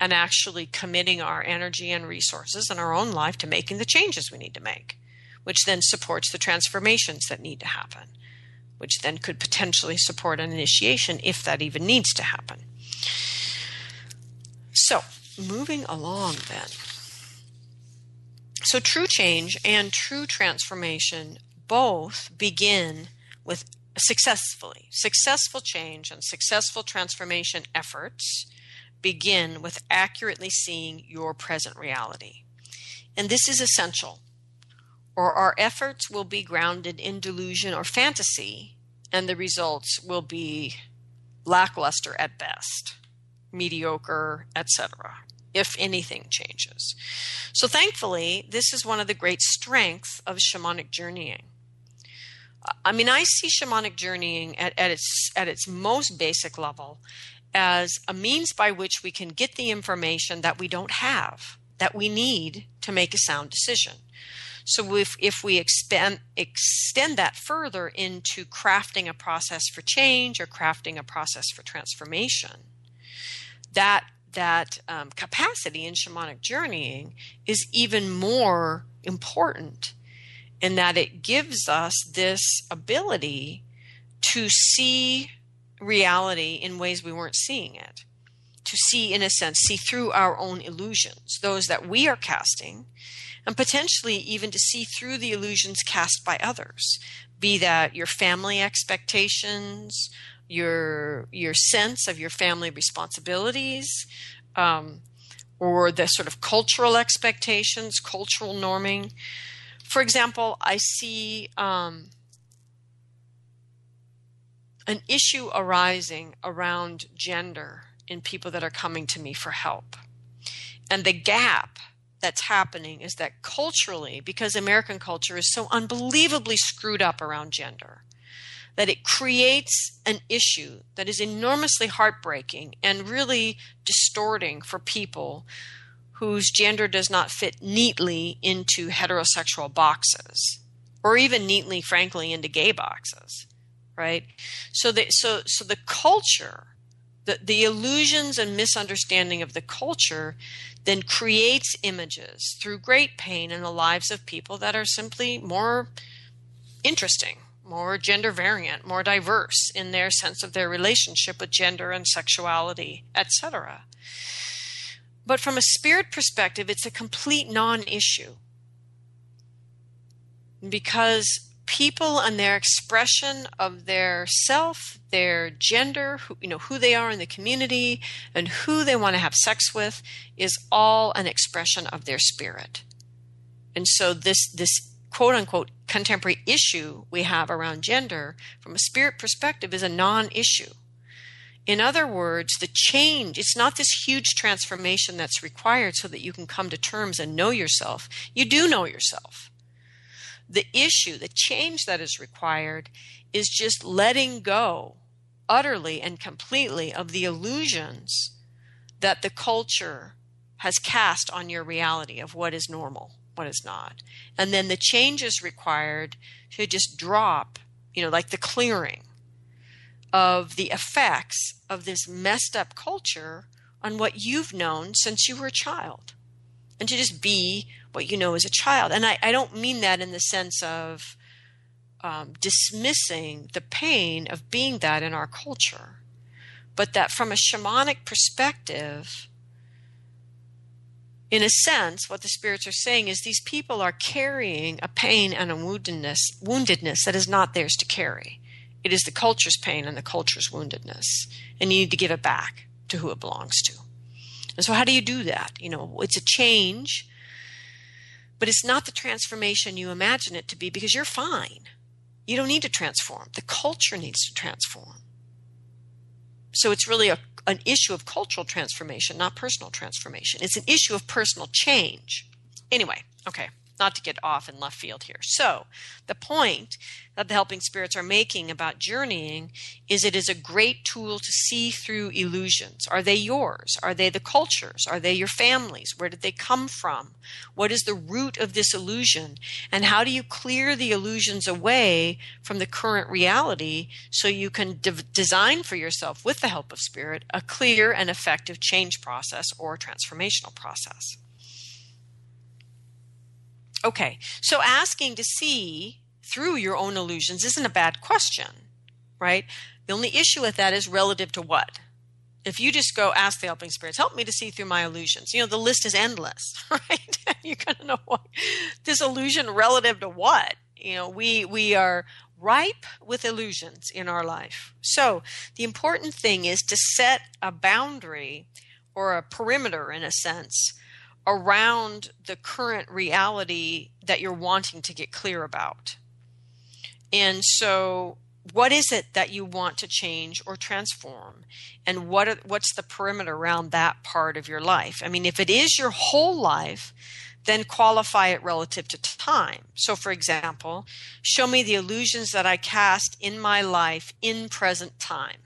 and actually committing our energy and resources and our own life to making the changes we need to make, which then supports the transformations that need to happen, which then could potentially support an initiation if that even needs to happen. So, moving along then. So, true change and true transformation both begin with successfully successful change and successful transformation efforts begin with accurately seeing your present reality. And this is essential, or our efforts will be grounded in delusion or fantasy, and the results will be lackluster at best, mediocre, etc., if anything changes. So, thankfully, this is one of the great strengths of shamanic journeying. I mean, I see shamanic journeying at, at, its at its most basic level as a means by which we can get the information that we don't have, that we need to make a sound decision. So if, if we expand, extend that further into crafting a process for change or crafting a process for transformation, that that um, capacity in shamanic journeying is even more important in that it gives us this ability to see reality in ways we weren't seeing it, to see, in a sense, see through our own illusions, those that we are casting, and potentially even to see through the illusions cast by others, be that your family expectations, your your sense of your family responsibilities, um, or the sort of cultural expectations, cultural norming. For example, I see um, an issue arising around gender in people that are coming to me for help. And the gap that's happening is that culturally, because American culture is so unbelievably screwed up around gender, that it creates an issue that is enormously heartbreaking and really distorting for people whose gender does not fit neatly into heterosexual boxes or even neatly frankly into gay boxes right so the so so the culture the, the illusions and misunderstanding of the culture then creates images through great pain in the lives of people that are simply more interesting more gender variant, more diverse in their sense of their relationship with gender and sexuality, etc. But from a spirit perspective, it's a complete non issue. Because people and their expression of their self, their gender, who, you know, who they are in the community, and who they want to have sex with is all an expression of their spirit. And so this this quote unquote contemporary issue we have around gender from a spirit perspective is a non issue. In other words, the change, it's not this huge transformation that's required so that you can come to terms and know yourself. You do know yourself. The issue, the change that is required, is just letting go utterly and completely of the illusions that the culture has cast on your reality of what is normal what is not. And then the changes required to just drop, you know, like the clearing of the effects of this messed up culture on what you've known since you were a child. And to just be what you know as a child. And I, I don't mean that in the sense of um, dismissing the pain of being that in our culture, but that from a shamanic perspective, in a sense, what the spirits are saying is these people are carrying a pain and a woundedness, woundedness that is not theirs to carry. It is the culture's pain and the culture's woundedness, and you need to give it back to who it belongs to. And so, how do you do that? You know, it's a change, but it's not the transformation you imagine it to be because you're fine. You don't need to transform. The culture needs to transform. So, it's really a an issue of cultural transformation, not personal transformation. It's an issue of personal change. Anyway, okay, not to get off in left field here. So, the point that the helping spirits are making about journeying is it is a great tool to see through illusions. Are they yours? Are they the culture's? Are they your families? Where did they come from? What is the root of this illusion? And how do you clear the illusions away from the current reality so you can de- design for yourself, with the help of spirit, a clear and effective change process or transformational process? Okay, so asking to see through your own illusions isn't a bad question, right? The only issue with that is relative to what? If you just go ask the helping spirits, help me to see through my illusions. You know, the list is endless, right? You're going to know what this illusion relative to what? You know, we we are ripe with illusions in our life. So, the important thing is to set a boundary or a perimeter in a sense around the current reality that you're wanting to get clear about. And so, what is it that you want to change or transform? And what are, what's the perimeter around that part of your life? I mean, if it is your whole life, then qualify it relative to time. So, for example, show me the illusions that I cast in my life in present time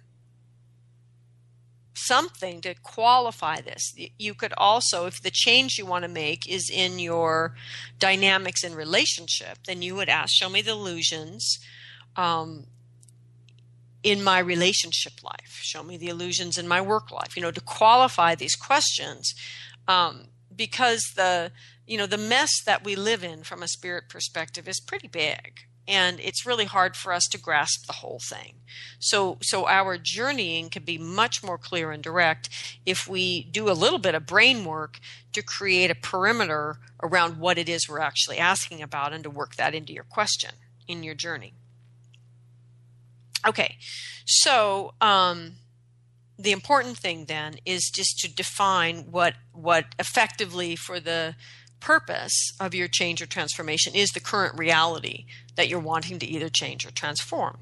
something to qualify this. You could also, if the change you want to make is in your dynamics in relationship, then you would ask, show me the illusions um, in my relationship life. Show me the illusions in my work life. You know, to qualify these questions, um, because the you know the mess that we live in from a spirit perspective is pretty big and it's really hard for us to grasp the whole thing. So, so our journeying can be much more clear and direct if we do a little bit of brain work to create a perimeter around what it is we're actually asking about and to work that into your question in your journey. Okay, so um, the important thing then is just to define what what effectively for the purpose of your change or transformation is the current reality that you're wanting to either change or transform.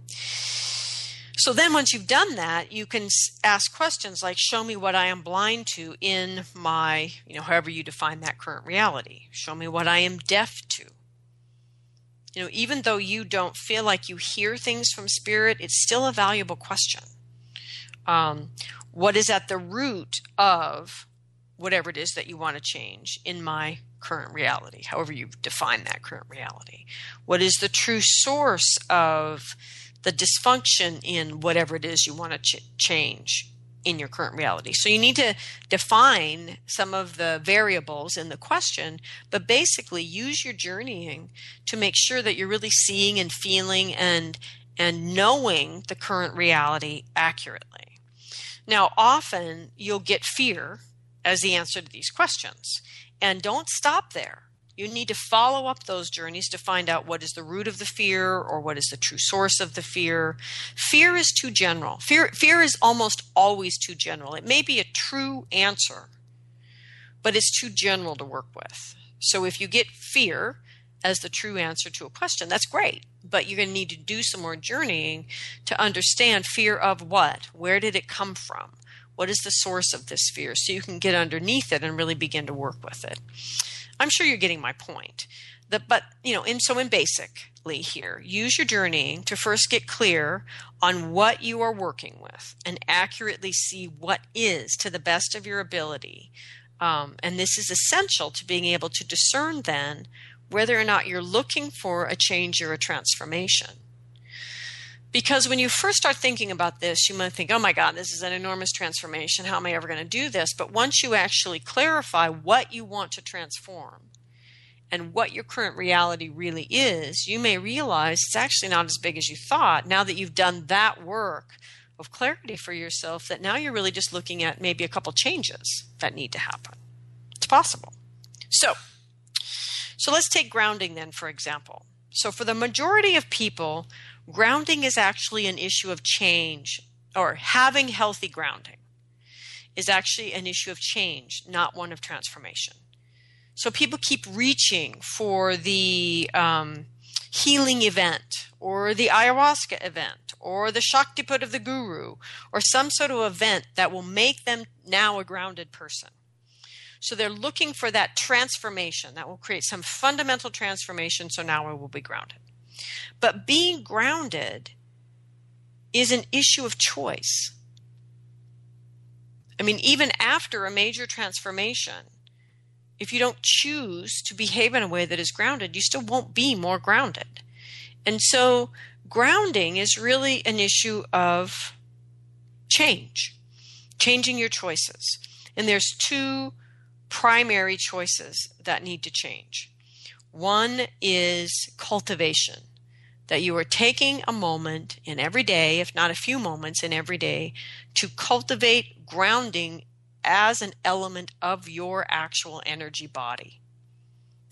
So then, once you've done that, you can ask questions like, Show me what I am blind to in my, you know, however you define that current reality. Show me what I am deaf to. You know, even though you don't feel like you hear things from spirit, it's still a valuable question. Um, what is at the root of whatever it is that you want to change in my current reality, however you define that current reality. What is the true source of the dysfunction in whatever it is you want to ch- change in your current reality? So you need to define some of the variables in the question, but basically use your journeying to make sure that you're really seeing and feeling and and knowing the current reality accurately. Now, often you'll get fear as the answer to these questions. And don't stop there. You need to follow up those journeys to find out what is the root of the fear or what is the true source of the fear. Fear is too general. Fear, fear is almost always too general. It may be a true answer, but it's too general to work with. So if you get fear as the true answer to a question, that's great. But you're going to need to do some more journeying to understand fear of what? Where did it come from? What is the source of this fear? So you can get underneath it and really begin to work with it. I'm sure you're getting my point. The, but you know, in so in basically here, use your journeying to first get clear on what you are working with and accurately see what is to the best of your ability. Um, and this is essential to being able to discern then whether or not you're looking for a change or a transformation. Because when you first start thinking about this, you might think, oh my God, this is an enormous transformation. How am I ever going to do this? But once you actually clarify what you want to transform and what your current reality really is, you may realize it's actually not as big as you thought now that you've done that work of clarity for yourself that now you're really just looking at maybe a couple changes that need to happen. It's possible. So, so let's take grounding then, for example. So, for the majority of people, grounding is actually an issue of change, or having healthy grounding is actually an issue of change, not one of transformation. So people keep reaching for the um, healing event, or the ayahuasca event, or the Shaktipat of the guru, or some sort of event that will make them now a grounded person. So they're looking for that transformation that will create some fundamental transformation. So now I will be grounded. But being grounded is an issue of choice. I mean, even after a major transformation, if you don't choose to behave in a way that is grounded, you still won't be more grounded. And so, grounding is really an issue of change, changing your choices. And there's two primary choices that need to change. One is cultivation, that you are taking a moment in every day, if not a few moments in every day, to cultivate grounding as an element of your actual energy body.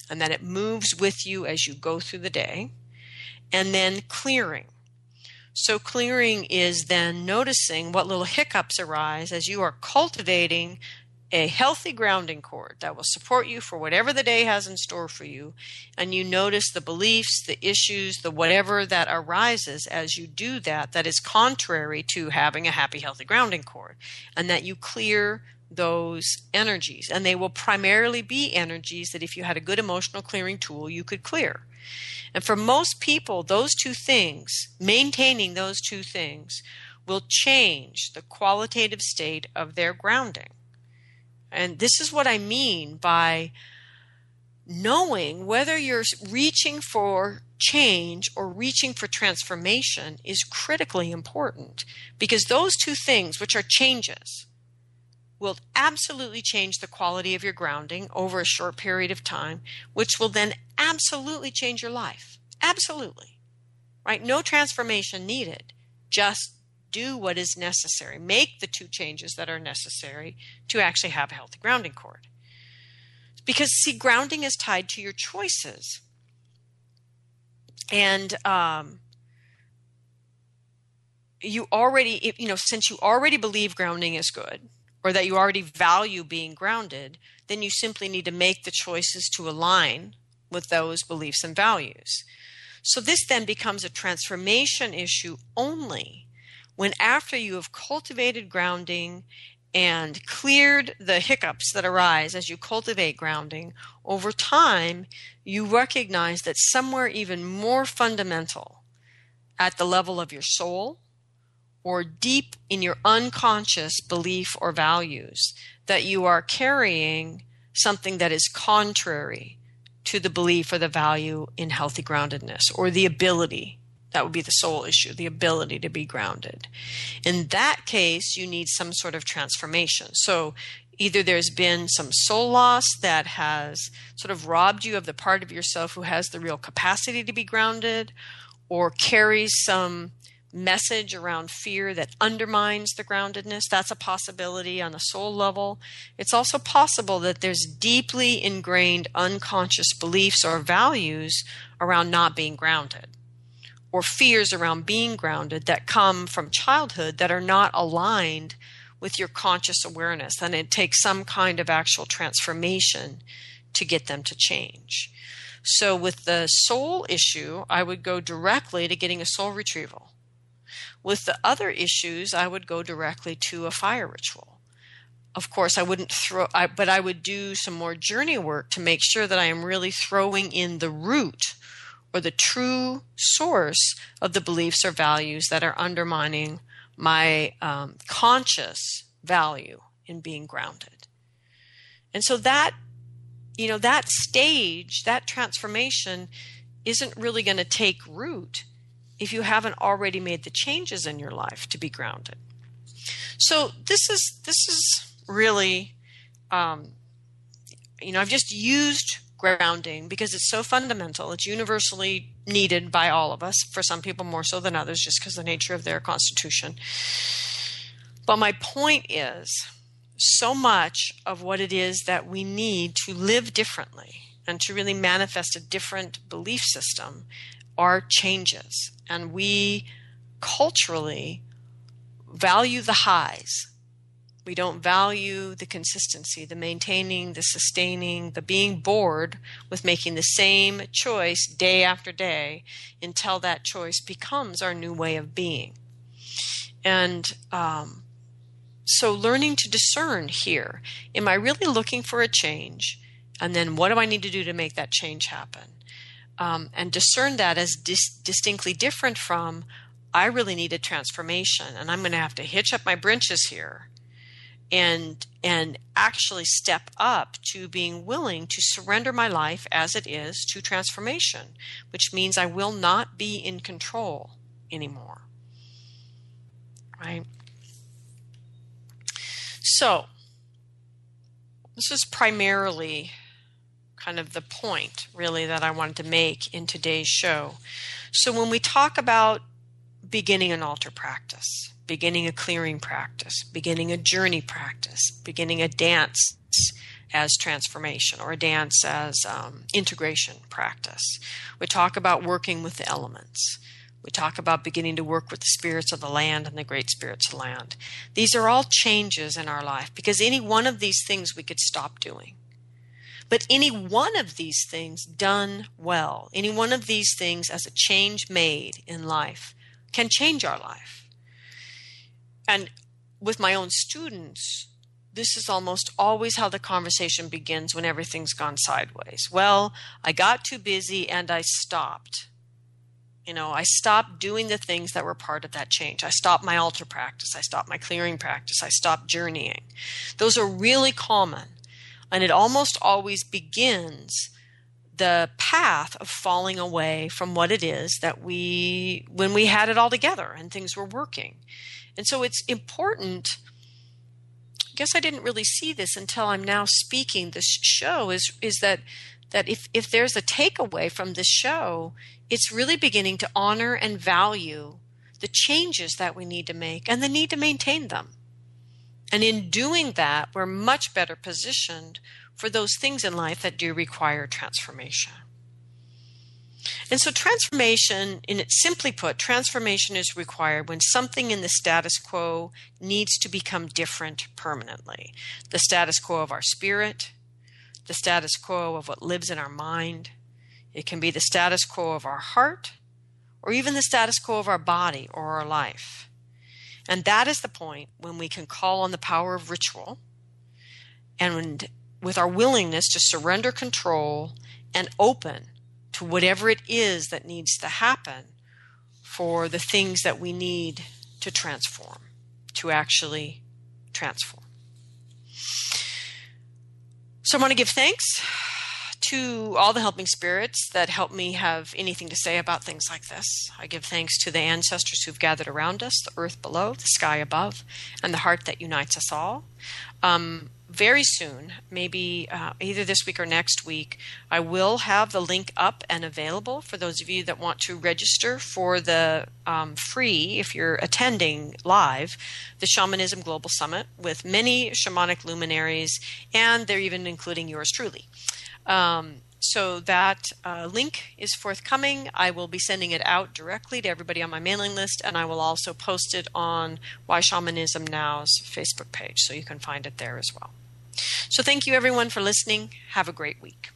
And that it moves with you as you go through the day. And then clearing. So, clearing is then noticing what little hiccups arise as you are cultivating a healthy grounding cord that will support you for whatever the day has in store for you. And you notice the beliefs, the issues, the whatever that arises as you do that, that is contrary to having a happy, healthy grounding cord. And that you clear those energies. And they will primarily be energies that if you had a good emotional clearing tool, you could clear. And for most people, those two things, maintaining those two things, will change the qualitative state of their grounding. And this is what I mean by knowing whether you're reaching for change or reaching for transformation is critically important because those two things, which are changes, will absolutely change the quality of your grounding over a short period of time, which will then absolutely change your life. Absolutely. right? No transformation needed. Just do what is necessary. Make the two changes that are necessary to actually have a healthy grounding cord. Because, see, grounding is tied to your choices. And um, you already, you know, since you already believe grounding is good, or that you already value being grounded, then you simply need to make the choices to align with those beliefs and values. So this then becomes a transformation issue only when after you have cultivated grounding and cleared the hiccups that arise as you cultivate grounding, over time you recognize that somewhere even more fundamental at the level of your soul or deep in your unconscious belief or values that you are carrying something that is contrary to the belief or the value in healthy groundedness or the ability that would be the soul issue, the ability to be grounded. In that case, you need some sort of transformation. So either there's been some soul loss that has sort of robbed you of the part of yourself who has the real capacity to be grounded, or carries some message around fear that undermines the groundedness. That's a possibility on a soul level. It's also possible that there's deeply ingrained unconscious beliefs or values around not being grounded or fears around being grounded that come from childhood that are not aligned with your conscious awareness. And it takes some kind of actual transformation to get them to change. So, with the soul issue, I would go directly to getting a soul retrieval. With the other issues, I would go directly to a fire ritual. Of course, I wouldn't throw, I, but I would do some more journey work to make sure that I am really throwing in the root or the true source of the beliefs or values that are undermining my um, conscious value in being grounded. And so that, you know, that stage, that transformation isn't really going to take root if you haven't already made the changes in your life to be grounded. So this is this is really, um, you know, I've just used grounding because it's so fundamental. It's universally needed by all of us. For some people more so than others, just because the nature of their constitution. But my point is, so much of what it is that we need to live differently and to really manifest a different belief system are changes. And we culturally value the highs. We don't value the consistency, the maintaining, the sustaining, the being bored with making the same choice day after day until that choice becomes our new way of being. And um, so, learning to discern here am I really looking for a change? And then, what do I need to do to make that change happen? um, and discern that as dis- distinctly different from I really need a transformation and I'm going to have to hitch up my britches here and and actually step up to being willing to surrender my life as it is to transformation which means I will not be in control anymore right so this is primarily kind of the point, really, that I wanted to make in today's show. So, when we talk about beginning an altar practice, beginning a clearing practice, beginning a journey practice, beginning a dance as transformation or a dance as um, integration practice, we talk about working with the elements. We talk about beginning to work with the spirits of the land and the great spirits of the land. These are all changes in our life because any one of these things we could stop doing. But any one of these things done well, any one of these things as a change made in life, can change our life. And with my own students, this is almost always how the conversation begins when everything's gone sideways. Well, I got too busy and I stopped. You know, I stopped doing the things that were part of that change. I stopped my altar practice. I stopped my clearing practice. I stopped journeying. Those are really common. And it almost always begins the path of falling away from what it is that we, when we had it all together and things were working. And so it's important. I guess I didn't really see this until I'm now speaking this show is, is that that if, if there's a takeaway from this show, it's really beginning to honor and value the changes that we need to make and the need to maintain them. And in doing that, we're much better positioned for those things in life that do require transformation. And so, transformation, in it, simply put, transformation is required when something in the status quo needs to become different permanently. The status quo of our spirit, the status quo of what lives in our mind, it can be the status quo of our heart, or even the status quo of our body or our life. And that is the point when we can call on the power of ritual and with our willingness to surrender control and open to whatever it is that needs to happen for the things that we need to transform, to actually transform. So I want to give thanks to all the helping spirits that help me have anything to say about things like this. I give thanks to the ancestors who've gathered around us, the earth below, the sky above, and the heart that unites us all. Um, very soon, maybe uh, either this week or next week, I will have the link up and available for those of you that want to register for the um, free, if you're attending live, the Shamanism Global Summit with many shamanic luminaries, and they're even including yours truly. Um, so that uh, link is forthcoming. I will be sending it out directly to everybody on my mailing list, and I will also post it on Why Shamanism Now's Facebook page, so you can find it there as well. So thank you everyone for listening. Have a great week.